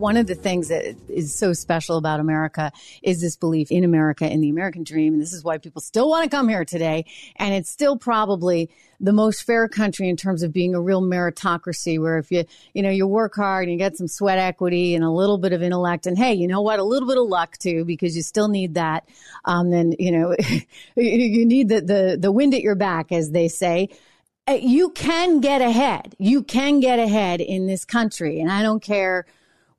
one of the things that is so special about America is this belief in America, in the American dream. And this is why people still want to come here today. And it's still probably the most fair country in terms of being a real meritocracy where if you, you know, you work hard and you get some sweat equity and a little bit of intellect and hey, you know what, a little bit of luck too, because you still need that. Um, then, you know, you need the, the, the wind at your back, as they say uh, you can get ahead. You can get ahead in this country. And I don't care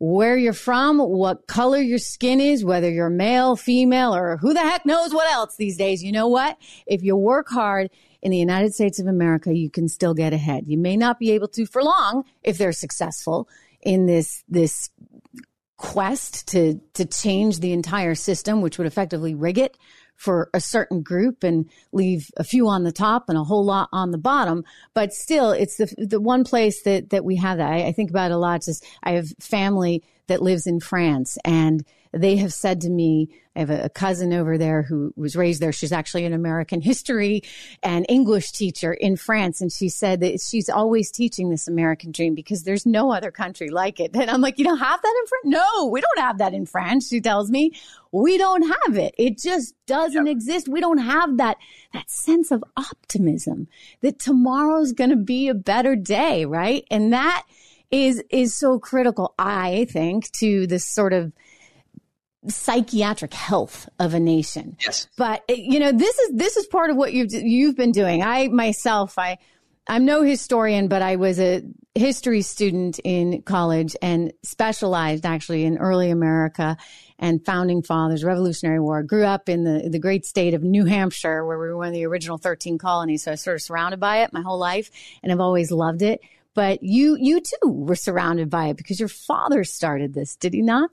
where you're from, what color your skin is, whether you're male, female, or who the heck knows what else these days. You know what? If you work hard in the United States of America, you can still get ahead. You may not be able to for long if they're successful in this, this quest to, to change the entire system, which would effectively rig it for a certain group and leave a few on the top and a whole lot on the bottom. But still, it's the, the one place that, that we have that. I, I think about a lot. Just I have family that lives in France and they have said to me, I have a, cousin over there who was raised there. She's actually an American history and English teacher in France. And she said that she's always teaching this American dream because there's no other country like it. And I'm like, you don't have that in France? No, we don't have that in France. She tells me we don't have it. It just doesn't yep. exist. We don't have that, that sense of optimism that tomorrow's going to be a better day. Right. And that is, is so critical, I think, to this sort of, psychiatric health of a nation. Yes. But eh, you know, this is this is part of what you've you've been doing. I myself, I I'm no historian, but I was a history student in college and specialized actually in early America and founding fathers, Revolutionary War. Grew up in the the great state of New Hampshire, where we were one of the original 13 colonies. So I was sort of surrounded by it my whole life, and I've always loved it. But you you too were surrounded by it because your father started this, did he not?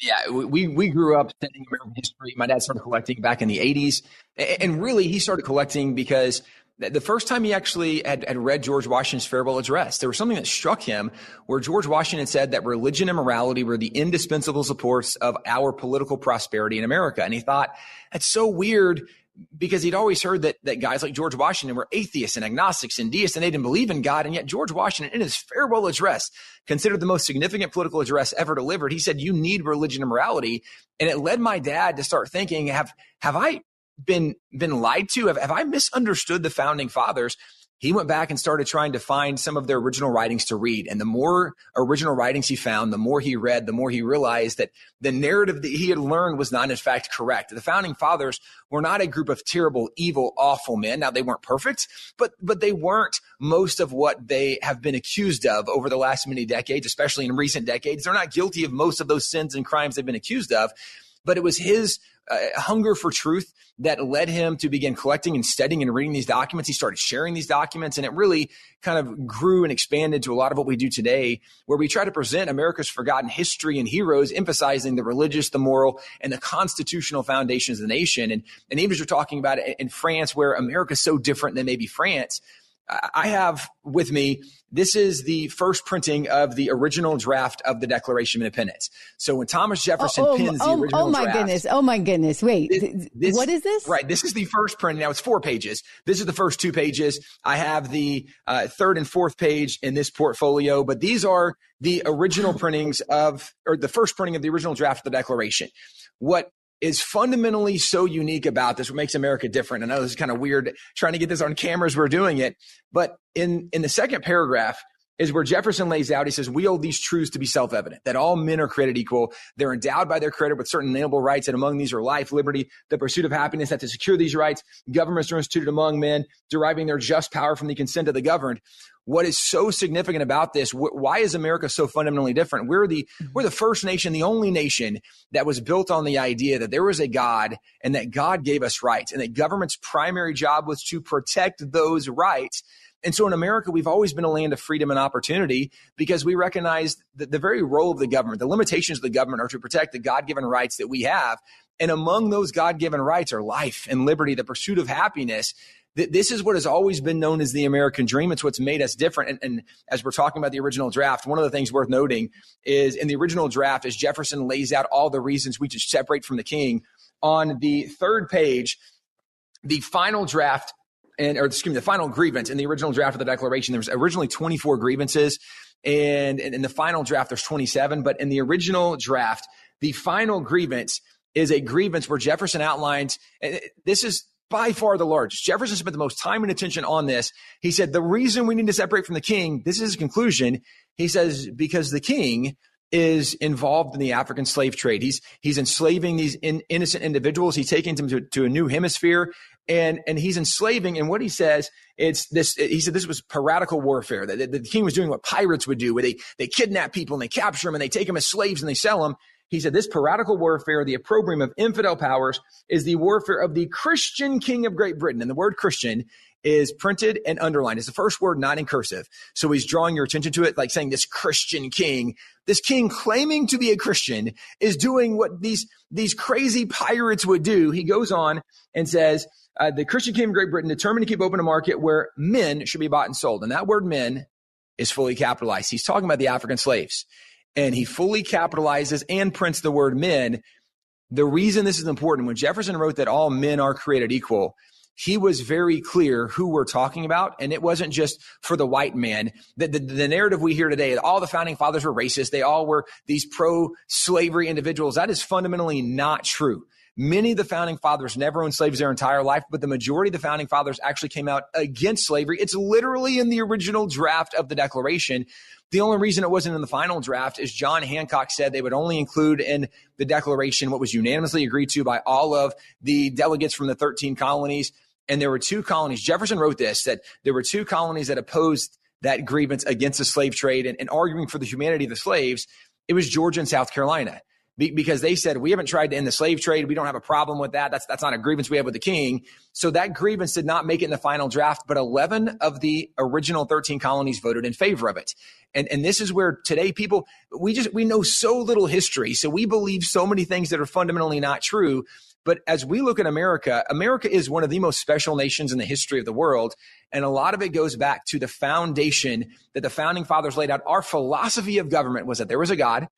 Yeah, we we grew up studying American history. My dad started collecting back in the '80s, and really he started collecting because the first time he actually had, had read George Washington's farewell address, there was something that struck him where George Washington said that religion and morality were the indispensable supports of our political prosperity in America, and he thought that's so weird because he'd always heard that, that guys like George Washington were atheists and agnostics and deists and they didn't believe in God. And yet George Washington in his farewell address, considered the most significant political address ever delivered, he said, you need religion and morality. And it led my dad to start thinking, have, have I been, been lied to? Have, have I misunderstood the founding fathers? He went back and started trying to find some of their original writings to read. And the more original writings he found, the more he read, the more he realized that the narrative that he had learned was not in fact correct. The founding fathers were not a group of terrible, evil, awful men. Now they weren't perfect, but, but they weren't most of what they have been accused of over the last many decades, especially in recent decades. They're not guilty of most of those sins and crimes they've been accused of, but it was his uh, hunger for truth that led him to begin collecting and studying and reading these documents. He started sharing these documents, and it really kind of grew and expanded to a lot of what we do today, where we try to present America's forgotten history and heroes, emphasizing the religious, the moral, and the constitutional foundations of the nation. And, and even as you're talking about it in France, where America's so different than maybe France, I have with me, this is the first printing of the original draft of the Declaration of Independence. So when Thomas Jefferson oh, oh, pins oh, the original Oh my draft, goodness. Oh my goodness. Wait, this, this, what is this? Right. This is the first print. Now it's four pages. This is the first two pages. I have the uh, third and fourth page in this portfolio, but these are the original printings of, or the first printing of the original draft of the Declaration. What is fundamentally so unique about this, what makes America different. I know this is kind of weird trying to get this on cameras, we're doing it, but in, in the second paragraph, is where Jefferson lays out, he says, we hold these truths to be self-evident, that all men are created equal. They're endowed by their creator with certain inalienable rights, and among these are life, liberty, the pursuit of happiness, that to secure these rights, governments are instituted among men, deriving their just power from the consent of the governed. What is so significant about this? Wh- why is America so fundamentally different? We're the, mm-hmm. we're the first nation, the only nation that was built on the idea that there was a God and that God gave us rights and that government's primary job was to protect those rights and so in America, we've always been a land of freedom and opportunity because we recognize that the very role of the government, the limitations of the government are to protect the God given rights that we have. And among those God given rights are life and liberty, the pursuit of happiness. This is what has always been known as the American dream. It's what's made us different. And, and as we're talking about the original draft, one of the things worth noting is in the original draft, as Jefferson lays out all the reasons we should separate from the king, on the third page, the final draft and or excuse me, the final grievance in the original draft of the Declaration, there was originally 24 grievances, and, in the final draft there's 27. But in the original draft, the final grievance is a grievance where Jefferson outlines. This is by far the largest. Jefferson spent the most time and attention on this. He said the reason we need to separate from the king. This is his conclusion. He says because the king is involved in the African slave trade. He's he's enslaving these in, innocent individuals. He's taking them to, to a new hemisphere, and and he's enslaving. And what he says, it's this. He said this was piratical warfare. That the, king was doing what pirates would do, where they they kidnap people and they capture them and they take them as slaves and they sell them. He said this piratical warfare, the opprobrium of infidel powers, is the warfare of the Christian king of Great Britain. And the word Christian is printed and underlined. It's the first word, not in cursive. So he's drawing your attention to it, like saying this Christian king, this king claiming to be a Christian is doing what these, these crazy pirates would do. He goes on and says, uh, the Christian king of Great Britain determined to keep open a market where men should be bought and sold. And that word men is fully capitalized. He's talking about the African slaves and he fully capitalizes and prints the word men. The reason this is important when Jefferson wrote that all men are created equal, he was very clear who we're talking about. And it wasn't just for the white man. The, the, the narrative we hear today, that all the founding fathers were racist. They all were these pro slavery individuals. That is fundamentally not true. Many of the founding fathers never owned slaves their entire life, but the majority of the founding fathers actually came out against slavery. It's literally in the original draft of the Declaration. The only reason it wasn't in the final draft is John Hancock said they would only include in the Declaration what was unanimously agreed to by all of the delegates from the 13 colonies. And there were two colonies. Jefferson wrote this that there were two colonies that opposed that grievance against the slave trade and, and arguing for the humanity of the slaves. It was Georgia and South Carolina because they said we haven't tried to end the slave trade. We don't have a problem with that. That's that's not a grievance we have with the king. So that grievance did not make it in the final draft, but 11 of the original 13 colonies voted in favor of it. And and this is where today people we just we know so little history, so we believe so many things that are fundamentally not true. But as we look at America, America is one of the most special nations in the history of the world. And a lot of it goes back to the foundation that the founding fathers laid out. Our philosophy of government was that there was a God,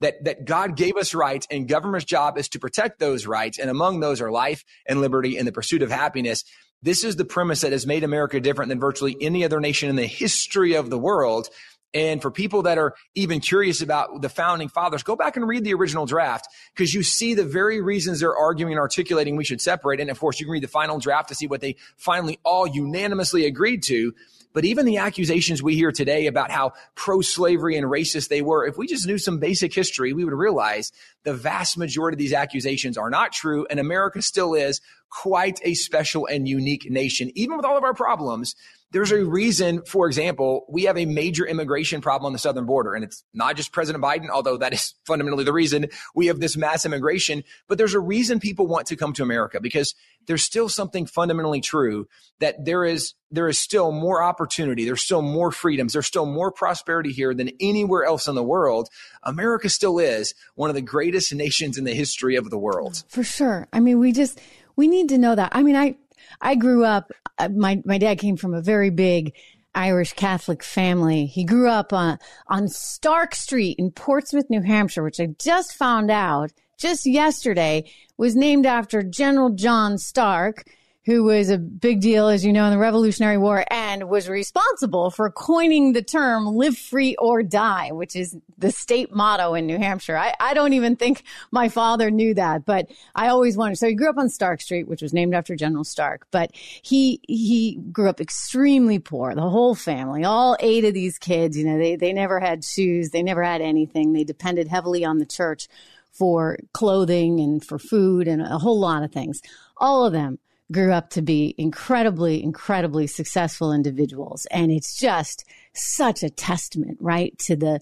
that, that God gave us rights and government's job is to protect those rights. And among those are life and liberty and the pursuit of happiness. This is the premise that has made America different than virtually any other nation in the history of the world. And for people that are even curious about the founding fathers, go back and read the original draft because you see the very reasons they're arguing and articulating we should separate. And of course, you can read the final draft to see what they finally all unanimously agreed to. But even the accusations we hear today about how pro slavery and racist they were, if we just knew some basic history, we would realize the vast majority of these accusations are not true. And America still is quite a special and unique nation, even with all of our problems there's a reason, for example, we have a major immigration problem on the southern border. And it's not just President Biden, although that is fundamentally the reason we have this mass immigration. But there's a reason people want to come to America because there's still something fundamentally true that there is there is still more opportunity, there's still more freedoms, there's still more prosperity here than anywhere else in the world. America still is one of the greatest nations in the history of the world. For sure. I mean, we just we need to know that. I mean, I I grew up, uh, my, my dad came from a very big Irish Catholic family. He grew up on, on Stark Street in Portsmouth, New Hampshire, which I just found out just yesterday was named after General John Stark, who was a big deal, as you know, in the Revolutionary War and was responsible for coining the term live free or die, which is the state motto in New Hampshire. I, I don't even think my father knew that, but I always wondered. So he grew up on Stark Street, which was named after General Stark, but he, he grew up extremely poor, the whole family, all eight of these kids, you know, they, they never had shoes. They never had anything. They depended heavily on the church for clothing and for food and a whole lot of things. All of them grew up to be incredibly, incredibly successful individuals. And it's just such a testament, right, to the,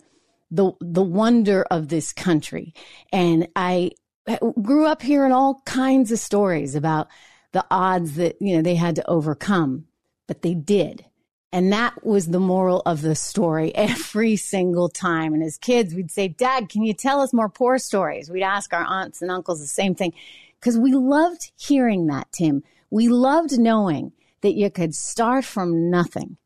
the, the wonder of this country. And I grew up hearing all kinds of stories about the odds that, you know, they had to overcome, but they did. And that was the moral of the story every single time. And as kids, we'd say, Dad, can you tell us more poor stories? We'd ask our aunts and uncles the same thing because we loved hearing that, Tim. We loved knowing that you could start from nothing.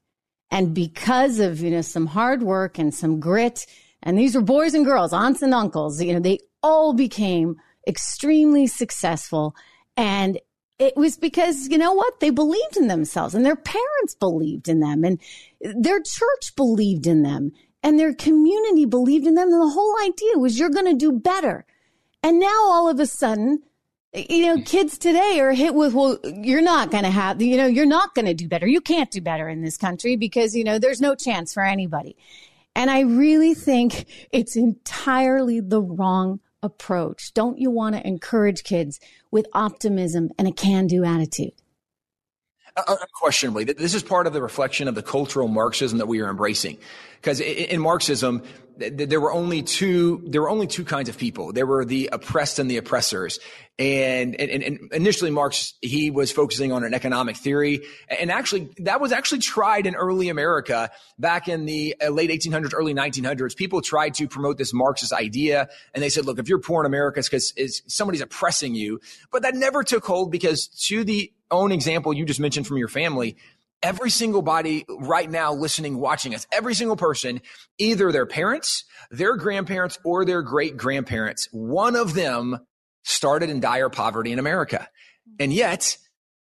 And because of, you know, some hard work and some grit, and these were boys and girls, aunts and uncles, you know, they all became extremely successful. And it was because, you know what? They believed in themselves and their parents believed in them and their church believed in them and their community believed in them. And the whole idea was you're going to do better. And now all of a sudden, you know, kids today are hit with, well, you're not going to have, you know, you're not going to do better. You can't do better in this country because, you know, there's no chance for anybody. And I really think it's entirely the wrong approach. Don't you want to encourage kids with optimism and a can do attitude? Uh, uh, unquestionably, this is part of the reflection of the cultural Marxism that we are embracing. Because in Marxism, there were only two there were only two kinds of people. There were the oppressed and the oppressors. And, and, and initially marx he was focusing on an economic theory. And actually that was actually tried in early america back in the uh, late 1800s early 1900s people tried to promote this marxist idea and they said look if you're poor in america it's because somebody's oppressing you. But that never took hold because to the own example you just mentioned from your family every single body right now listening, watching us, every single person, either their parents, their grandparents, or their great grandparents, one of them started in dire poverty in America. And yet,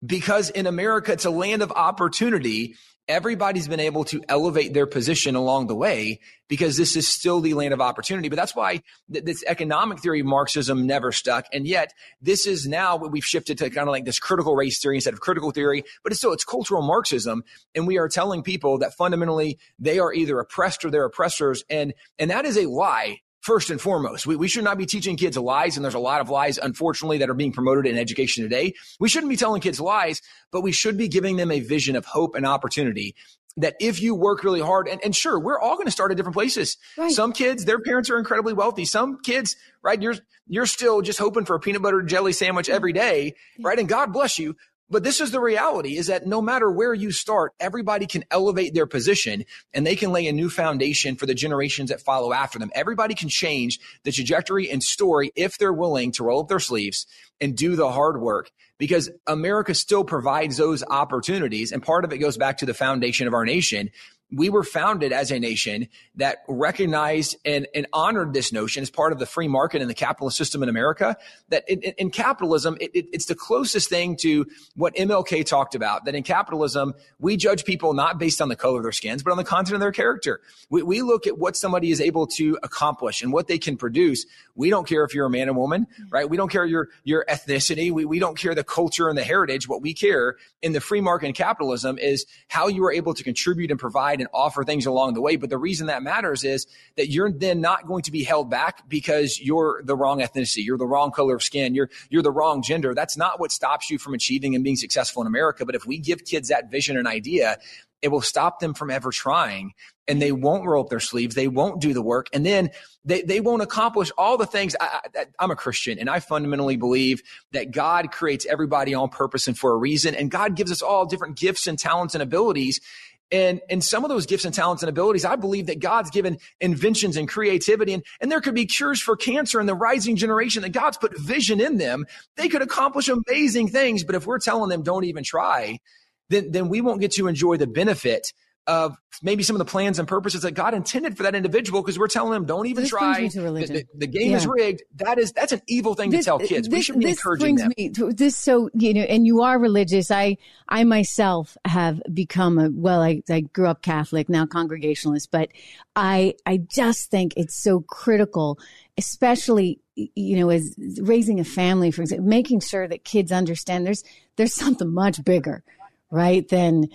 because in America, it's a land of opportunity, everybody's been able to elevate their position along the way because this is still the land of opportunity. But that's why th- this economic theory of Marxism never stuck. And yet this is now what we've shifted to kind of like this critical race theory instead of critical theory, but it's still, it's cultural Marxism. And we are telling people that fundamentally they are either oppressed or they're oppressors. And, and that is a lie first and foremost. We, we should not be teaching kids lies, and there's a lot of lies, unfortunately, that are being promoted in education today. We shouldn't be telling kids lies, but we should be giving them a vision of hope and opportunity that if you work really hard, and, and sure, we're all going to start at different places. Right. Some kids, their parents are incredibly wealthy. Some kids, right, you're you're still just hoping for a peanut butter jelly sandwich every day, right? And God bless you. But this is the reality is that no matter where you start, everybody can elevate their position and they can lay a new foundation for the generations that follow after them. Everybody can change the trajectory and story if they're willing to roll up their sleeves and do the hard work because America still provides those opportunities. And part of it goes back to the foundation of our nation we were founded as a nation that recognized and, and honored this notion as part of the free market and the capitalist system in America. That in, in capitalism, it, it, it's the closest thing to what MLK talked about. That in capitalism, we judge people not based on the color of their skins, but on the content of their character. We, we look at what somebody is able to accomplish and what they can produce. We don't care if you're a man and woman, mm-hmm. right? We don't care your your ethnicity. We, we don't care the culture and the heritage. What we care in the free market and capitalism is how you are able to contribute and provide and offer things along the way. But the reason that matters is that you're then not going to be held back because you're the wrong ethnicity, you're the wrong color of skin, you're you're the wrong gender. That's not what stops you from achieving and being successful in America. But if we give kids that vision and idea, it will stop them from ever trying and they won't roll up their sleeves. They won't do the work. And then they, they won't accomplish all the things. I, am a Christian and I fundamentally believe that God creates everybody on purpose and for a reason. And God gives us all different gifts and talents and abilities. And, and some of those gifts and talents and abilities, I believe that God's given inventions and creativity and, and there could be cures for cancer in the rising generation that God's put vision in them. They could accomplish amazing things. But if we're telling them don't even try, then, then we won't get to enjoy the benefit of maybe some of the plans and purposes that God intended for that individual because we're telling them don't even this try. The, the, the, game yeah. is rigged. That is that's an evil thing this, to tell kids. This, we should be this encouraging brings them. Me to, this so you know, and you are religious. I I myself have become a well. I I grew up Catholic, now Congregationalist, but I I just think it's so critical, especially you know, as raising a family, for example, making sure that kids understand there's there's something much bigger, right, than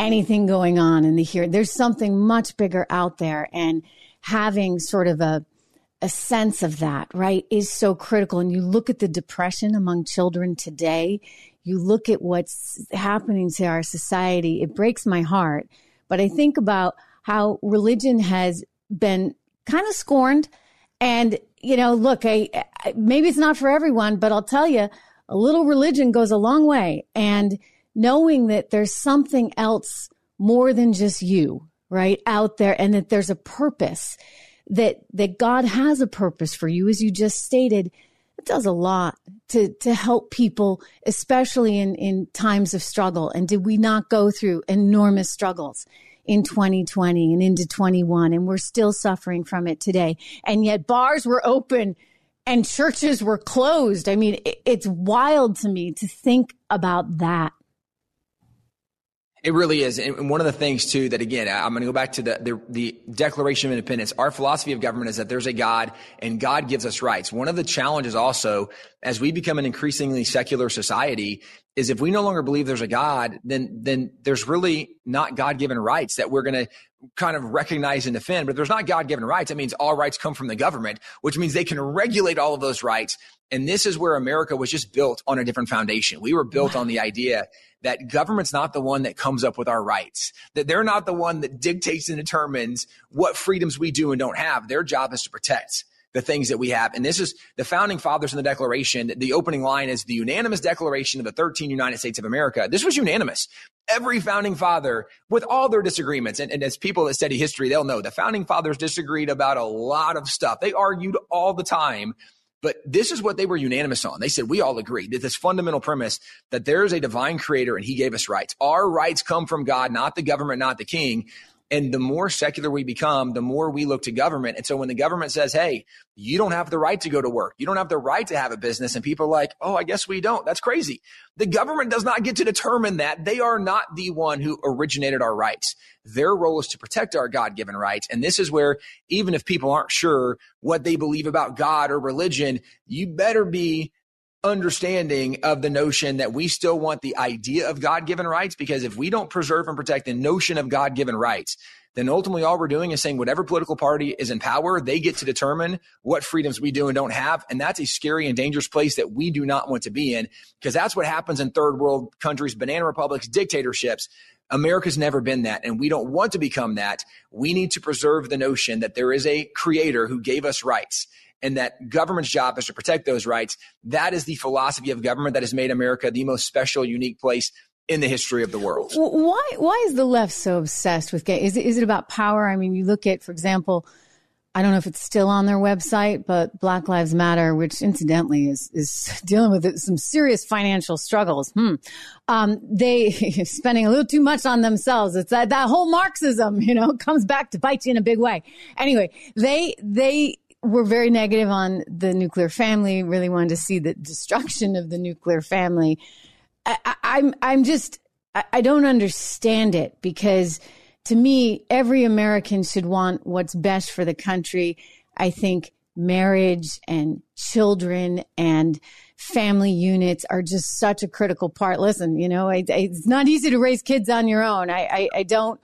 anything going on in the here. There's something much bigger out there, and having sort of a a sense of that, right, is so critical. And you look at the depression among children today, you look at what's happening to our society, it breaks my heart. But I think about how religion has been kind of scorned. And, you know, look, I, I, maybe it's not for everyone, but I'll tell you, a little religion goes a long way. And knowing that there's something else more than just you, right, out there, and that there's a purpose, that that God has a purpose for you, as you just stated, it does a lot to to help people, especially in in times of struggle. And did we not go through enormous struggles? in 2020 and into 21 and we're still suffering from it today and yet bars were open and churches were closed i mean it's wild to me to think about that it really is. And one of the things too that again, I'm going to go back to the, the, the, Declaration of Independence. Our philosophy of government is that there's a God and God gives us rights. One of the challenges also as we become an increasingly secular society is if we no longer believe there's a God, then, then there's really not God given rights that we're going to kind of recognize and defend. But there's not God given rights, that means all rights come from the government, which means they can regulate all of those rights. And this is where America was just built on a different foundation. We were built on the idea that government's not the one that comes up with our rights, that they're not the one that dictates and determines what freedoms we do and don't have. Their job is to protect the things that we have. And this is the founding fathers in the Declaration. The opening line is the unanimous declaration of the 13 United States of America. This was unanimous. Every founding father, with all their disagreements, and, and as people that study history, they'll know the founding fathers disagreed about a lot of stuff. They argued all the time but this is what they were unanimous on. They said, we all agree that this fundamental premise that there is a divine creator and he gave us rights. Our rights come from God, not the government, not the king. And the more secular we become, the more we look to government. And so when the government says, Hey, you don't have the right to go to work. You don't have the right to have a business. And people are like, Oh, I guess we don't. That's crazy. The government does not get to determine that. They are not the one who originated our rights. Their role is to protect our God given rights. And this is where even if people aren't sure what they believe about God or religion, you better be understanding of the notion that we still want the idea of God given rights because if we don't preserve and protect the notion of God given rights, then ultimately all we're doing is saying whatever political party is in power, they get to determine what freedoms we do and don't have. And that's a scary and dangerous place that we do not want to be in because that's what happens in third world countries, banana republics, dictatorships. America's never been that, and we don't want to become that. We need to preserve the notion that there is a creator who gave us rights and that government's job is to protect those rights. That is the philosophy of government that has made America the most special, unique place in the history of the world. Why why is the left so obsessed with gay? Is it, is it about power? I mean, you look at, for example, I don't know if it's still on their website, but Black Lives Matter, which incidentally is is dealing with some serious financial struggles. Hmm. Um, they spending a little too much on themselves. It's that that whole Marxism, you know, comes back to bite you in a big way. Anyway, they they were very negative on the nuclear family, really wanted to see the destruction of the nuclear family. I, am I'm, I'm just, I, I don't understand it because to me, every American should want what's best for the country. I think marriage and children and family units are just such a critical part. Listen, you know, I, I, it's not easy to raise kids on your own. I, I don't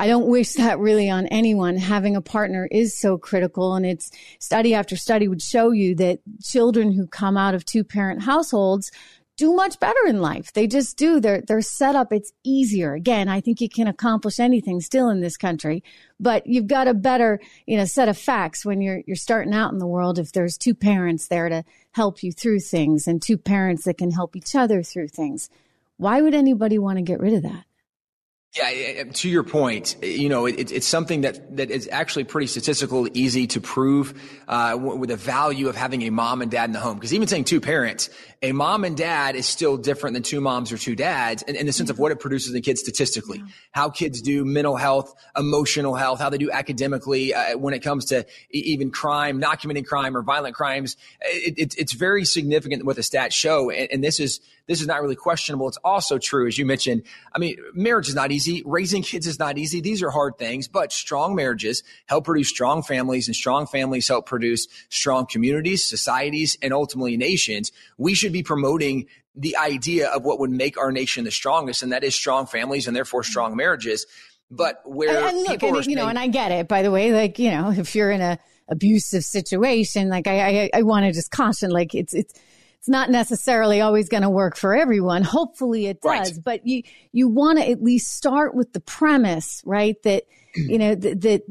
I don't wish that really on anyone. Having a partner is so critical. And it's study after study would show you that children who come out of two parent households do much better in life. They just do. They're, they're set up. It's easier. Again, I think you can accomplish anything still in this country, but you've got a better, you know, set of facts when you're, you're starting out in the world. If there's two parents there to help you through things and two parents that can help each other through things, why would anybody want to get rid of that? Yeah, to your point, you know, it, it's something that, that is actually pretty statistical, easy to prove uh, with the value of having a mom and dad in the home. Because even saying two parents, a mom and dad is still different than two moms or two dads in, in the sense of what it produces in kids statistically, how kids do mental health, emotional health, how they do academically uh, when it comes to even crime, not committing crime or violent crimes. It, it, it's very significant what the stats show, and, and this is this is not really questionable. It's also true, as you mentioned. I mean, marriage is not easy. Raising kids is not easy. These are hard things, but strong marriages help produce strong families and strong families help produce strong communities, societies, and ultimately nations. We should be promoting the idea of what would make our nation the strongest, and that is strong families and therefore strong marriages. But where and, and look, and, you know, and I get it. By the way, like you know, if you're in a abusive situation, like I, I, I want to just caution, like it's it's it's not necessarily always going to work for everyone. Hopefully, it Right. does. But you you want to at least start with the premise, right? That you know that. that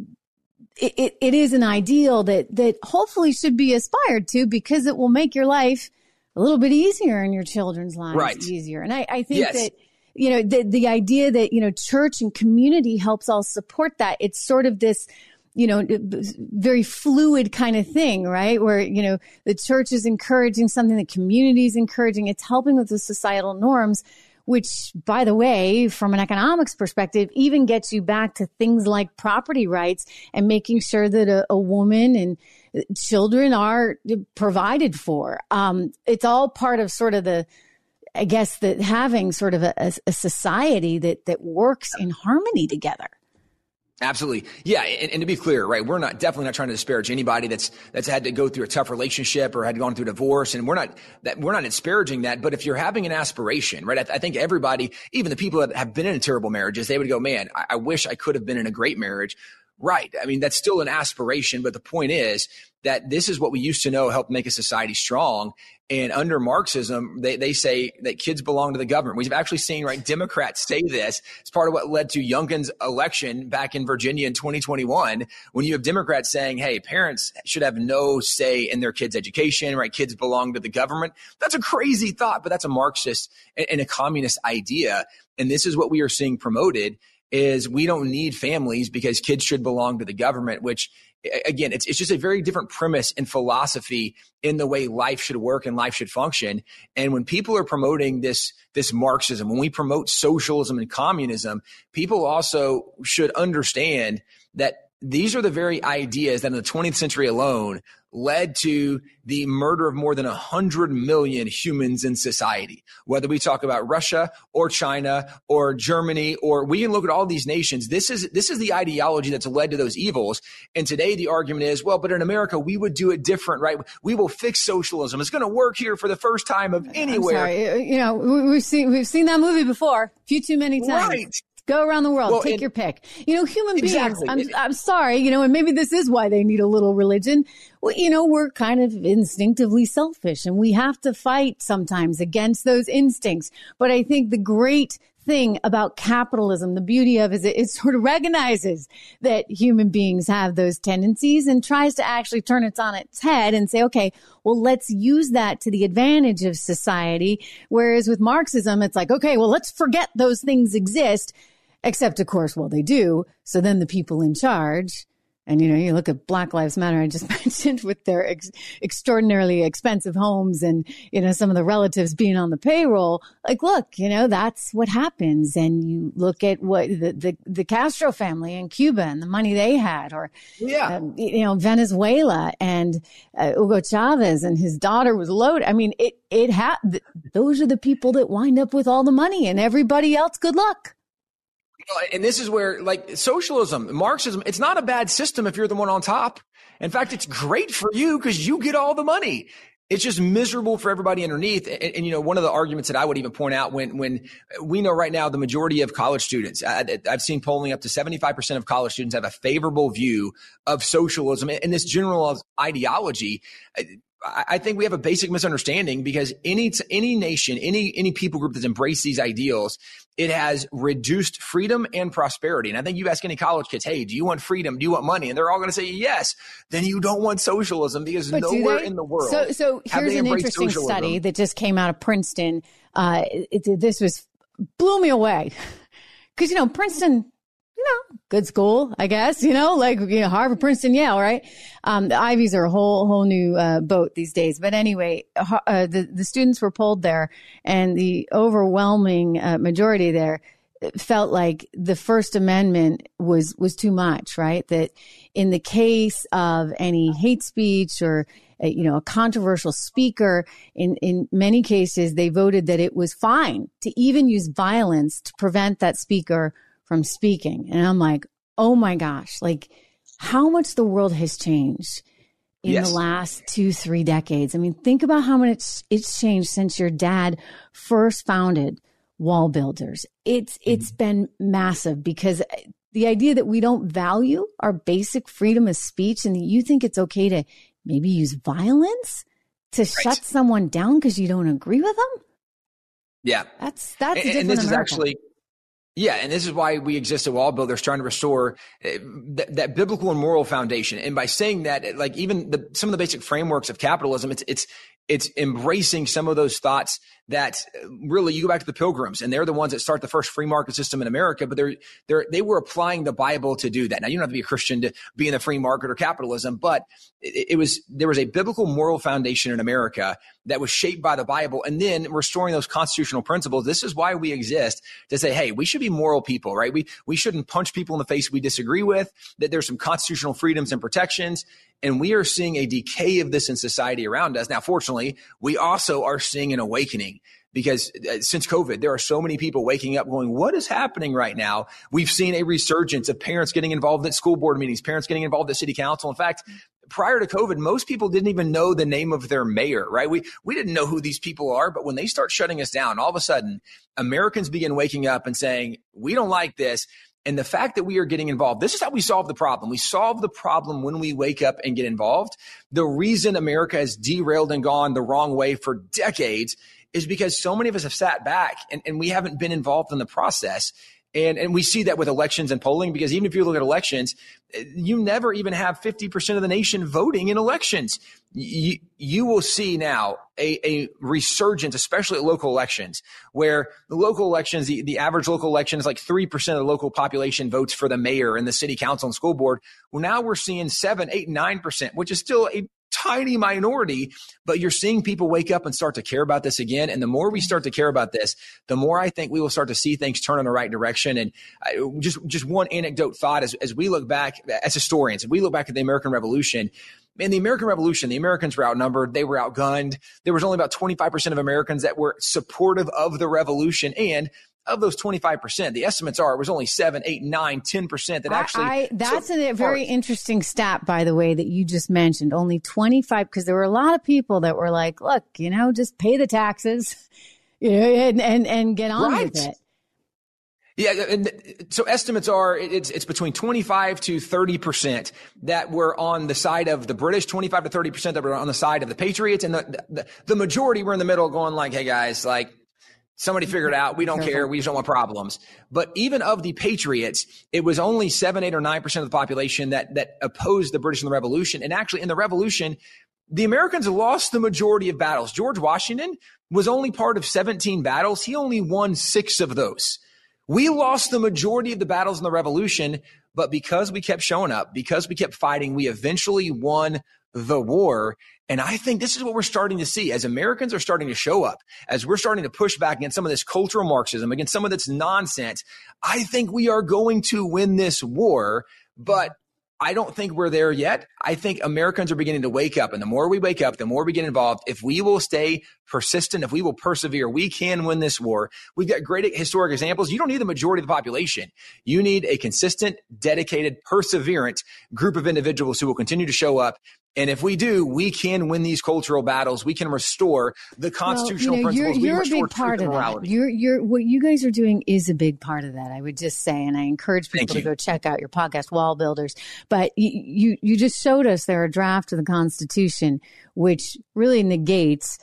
it, it, it is an ideal that that hopefully should be aspired to because it will make your life a little bit easier and your children's lives Right. easier. And I, I think Yes. that you know the the idea that you know church and community helps all support that. It's sort of this you know very fluid kind of thing, right? Where you know the church is encouraging something, the community is encouraging. It's helping with the societal norms. Which, by the way, from an economics perspective, even gets you back to things like property rights and making sure that a, a woman and children are provided for. Um, it's all part of sort of the, I guess that having sort of a, a, a society that that works in harmony together. Absolutely. Yeah. And, and to be clear, right, we're not definitely not trying to disparage anybody that's, that's had to go through a tough relationship or had gone through a divorce. And we're not, that we're not disparaging that. But if you're having an aspiration, right, I, th- I think everybody, even the people that have been in a terrible marriages, they would go, man, I, I wish I could have been in a great marriage. Right. I mean, that's still an aspiration. But the point is that this is what we used to know helped make a society strong. And under Marxism, they, they say that kids belong to the government. We've actually seen, right, Democrats say this. It's part of what led to Youngkin's election back in Virginia in 2021, when you have Democrats saying, hey, parents should have no say in their kids' education, right? Kids belong to the government. That's a crazy thought, but that's a Marxist and, and a communist idea. And this is what we are seeing promoted is we don't need families because kids should belong to the government, which again, it's, it's just a very different premise and philosophy in the way life should work and life should function. And when people are promoting this, this Marxism, when we promote socialism and communism, people also should understand that these are the very ideas that in the 20th century alone led to the murder of more than 100 million humans in society. Whether we talk about Russia or China or Germany or we can look at all these nations, this is this is the ideology that's led to those evils. And today the argument is, well, but in America we would do it different, right? We will fix socialism. It's going to work here for the first time of anywhere. I'm sorry. You know, we- we've seen we've seen that movie before, a few too many times. Right. Go around the world, Well, take and- your pick. You know, human Exactly. beings. I'm, I'm sorry, you know, and maybe this is why they need a little religion. Well, you know, we're kind of instinctively selfish and we have to fight sometimes against those instincts. But I think the great thing about capitalism, the beauty of it is it, it sort of recognizes that human beings have those tendencies and tries to actually turn it on its head and say, okay, well, let's use that to the advantage of society. Whereas with Marxism, it's like, okay, well, let's forget those things exist. Except, of course, well, they do. So then the people in charge, and you know, you look at Black Lives Matter, I just mentioned with their ex- extraordinarily expensive homes and, you know, some of the relatives being on the payroll. Like, look, you know, that's what happens. And you look at what the, the, the Castro family in Cuba and the money they had, or, Yeah. um, you know, Venezuela and uh, Hugo Chavez and his daughter was loaded. I mean, it, it had, th- those are the people that wind up with all the money and everybody else, good luck. Uh, and this is where like socialism, Marxism, it's not a bad system if you're the one on top. In fact, it's great for you because you get all the money. It's just miserable for everybody underneath. And, and, you know, one of the arguments that I would even point out when, when we know right now the majority of college students, I, I've seen polling up to 75% of college students have a favorable view of socialism and this general ideology. I I think we have a basic misunderstanding because any any nation, any any people group that's embraced these ideals, it has reduced freedom and prosperity. And I think you ask any college kids, "Hey, do you want freedom? Do you want money?" And they're all going to say yes. Then you don't want socialism because But nowhere in the world. So, so here's an interesting socialism. study that just came out of Princeton. Uh, it, it- this was blew me away because you know Princeton you know, good school, I guess, you know, like, you know, Harvard, Princeton, Yale, right? Um, the Ivies are a whole, whole new, uh, boat these days. But anyway, uh, the, the students were pulled there and the overwhelming uh, majority there felt like the First Amendment was, was too much, right? That in the case of any hate speech or, uh, you know, a controversial speaker, in, in many cases, they voted that it was fine to even use violence to prevent that speaker from speaking. And I'm like, oh my gosh, like how much the world has changed in yes. the last two, three decades. I mean, think about how much it's changed since your dad first founded WallBuilders. It's mm-hmm. it's been massive because the idea that we don't value our basic freedom of speech and that you think it's okay to maybe use violence to right. shut someone down because you don't agree with them. Yeah, that's that's and, and this America. is actually yeah, and this is why we exist at WallBuilders, trying to restore eh, that, that, biblical and moral foundation. And by saying that, like even the, some of the basic frameworks of capitalism, it's it's it's embracing some of those thoughts that really you go back to the pilgrims and they're the ones that start the first free market system in America, but they're, they're, they were applying the Bible to do that. Now you don't have to be a Christian to be in the free market or capitalism, but it, it was, there was a biblical moral foundation in America that was shaped by the Bible and then restoring those constitutional principles. This is why we exist to say, Hey, we should be moral people, right? We, we shouldn't punch people in the face we disagree with, that there's some constitutional freedoms and protections. And we are seeing a decay of this in society around us. Now, fortunately, we also are seeing an awakening because uh, since COVID, there are so many people waking up going, what is happening right now? We've seen a resurgence of parents getting involved at school board meetings, parents getting involved at city council. In fact, prior to COVID, most people didn't even know the name of their mayor, right? We, we didn't know who these people are, but when they start shutting us down, all of a sudden, Americans begin waking up and saying, we don't like this. And the fact that we are getting involved, this is how we solve the problem. We solve the problem when we wake up and get involved. The reason America has derailed and gone the wrong way for decades is because so many of us have sat back and, and we haven't been involved in the process. And, and we see that with elections and polling because even if you look at elections, you never even have 50% of the nation voting in elections. You, you will see now a, a resurgence, especially at local elections, where the local elections, the, the average local election is like 3% of the local population votes for the mayor and the city council and school board. Well, now we're seeing 7, 8, 9%, which is still a tiny minority, but you're seeing people wake up and start to care about this again. And the more we start to care about this, the more I think we will start to see things turn in the right direction. And uh, just, just one anecdote thought as, as we look back as historians, if we look back at the American Revolution, in the American Revolution, the Americans were outnumbered. They were outgunned. There was only about 25% of Americans that were supportive of the revolution. And of those 25%, the estimates are it was only 7, 8, 9, 10% that actually. I, I, that's a very interesting stat, by the way, that you just mentioned. Only 25, because there were a lot of people that were like, look, you know, just pay the taxes you know, and, and, and get on right. with it. Yeah, and so estimates are it's it's between 25 to 30 percent that were on the side of the British, 25 to 30 percent that were on the side of the Patriots, and the, the the majority were in the middle, going like, "Hey guys, like Somebody figured out we don't care. We just don't want problems. But even of the Patriots, it was only seven, eight, or nine percent of the population that that opposed the British in the Revolution. And actually, in the Revolution, the Americans lost the majority of battles. George Washington was only part of 17 battles. He only won six of those. We lost the majority of the battles in the Revolution, but because we kept showing up, because we kept fighting, we eventually won the war. And I think this is what we're starting to see as Americans are starting to show up, as we're starting to push back against some of this cultural Marxism, against some of this nonsense. I think we are going to win this war, but I don't think we're there yet. I think Americans are beginning to wake up. And the more we wake up, the more we get involved. If we will stay persistent, if we will persevere, we can win this war. We've got great historic examples. You don't need the majority of the population. You need a consistent, dedicated, perseverant group of individuals who will continue to show up and if we do, we can win these cultural battles. We can restore the constitutional well, you know, principles. You're, you're a big part of that. You're, you're, what you guys are doing is a big part of that. I would just say, and I encourage people to go check out your podcast, WallBuilders. But you, you, you just showed us there a draft of the Constitution, which really negates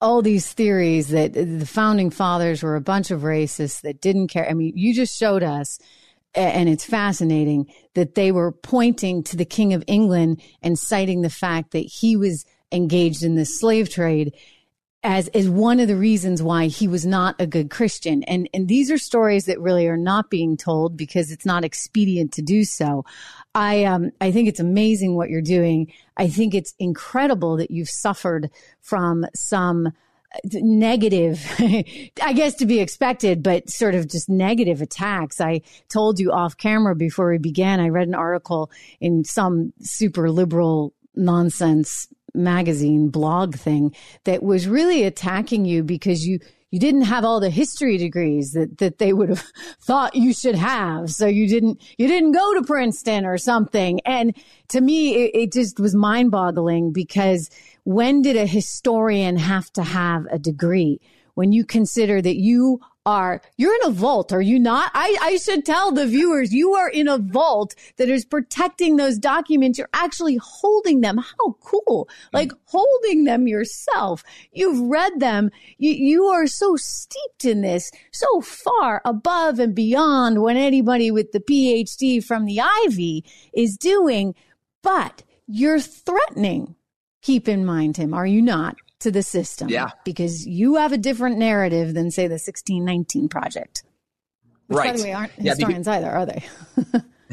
all these theories that the founding fathers were a bunch of racists that didn't care. I mean, you just showed us and it's fascinating that they were pointing to the King of England and citing the fact that he was engaged in the slave trade. as as one of the reasons why he was not a good Christian. And and these are stories that really are not being told because it's not expedient to do so. I um I think it's amazing what you're doing. I think it's incredible that you've suffered from some negative, I guess to be expected, but sort of just negative attacks. I told you off camera before we began, I read an article in some super liberal nonsense magazine blog thing that was really attacking you because you you didn't have all the history degrees that that they would have thought you should have so you didn't you didn't go to Princeton or something and to me it, it just was mind boggling because when did a historian have to have a degree? When you consider that you are you're in a vault are you not? I, I should tell the viewers you are in a vault that is protecting those documents. You're actually holding them. How cool. Mm. Like holding them yourself. You've read them. You, you are so steeped in this so far above and beyond what anybody with the phd from the ivy is doing but you're threatening keep in mind him are you not to the system. Yeah. Because you have a different narrative than, say, the 1619 project. Which, right. By the way, aren't yeah, historians because, either, are they?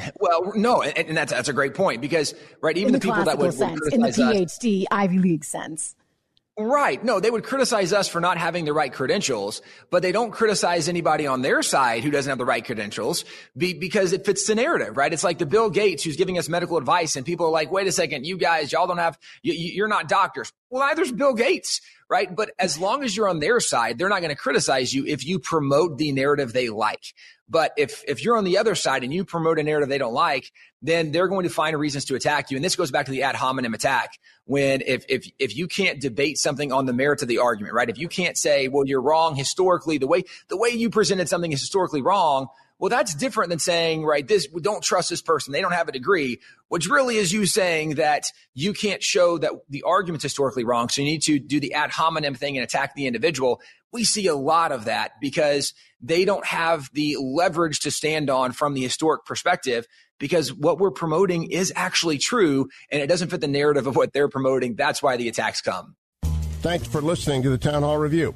well, no, and, and, that's that's a great point because right, even the, the, people that would, sense, would in the PhD us, Ivy League sense. Right. No, they would criticize us for not having the right credentials, but they don't criticize anybody on their side who doesn't have the right credentials be, because it fits the narrative, right? It's like the Bill Gates who's giving us medical advice and people are like, wait a second, you guys, y'all don't have, you, you're not doctors. Well, neither's Bill Gates, right? But as long as you're on their side, they're not going to criticize you if you promote the narrative they like. But if, if you're on the other side and you promote a narrative they don't like, then they're going to find reasons to attack you. And this goes back to the ad hominem attack. When if, if, if you can't debate something on the merits of the argument, right? If you can't say, well, you're wrong historically, the way, the way you presented something is historically wrong. Well, that's different than saying, right, this, we don't trust this person. They don't have a degree, which really is you saying that you can't show that the argument's historically wrong. So you need to do the ad hominem thing and attack the individual. We see a lot of that because they don't have the leverage to stand on from the historic perspective because what we're promoting is actually true and it doesn't fit the narrative of what they're promoting. That's why the attacks come. Thanks for listening to the Town Hall Review.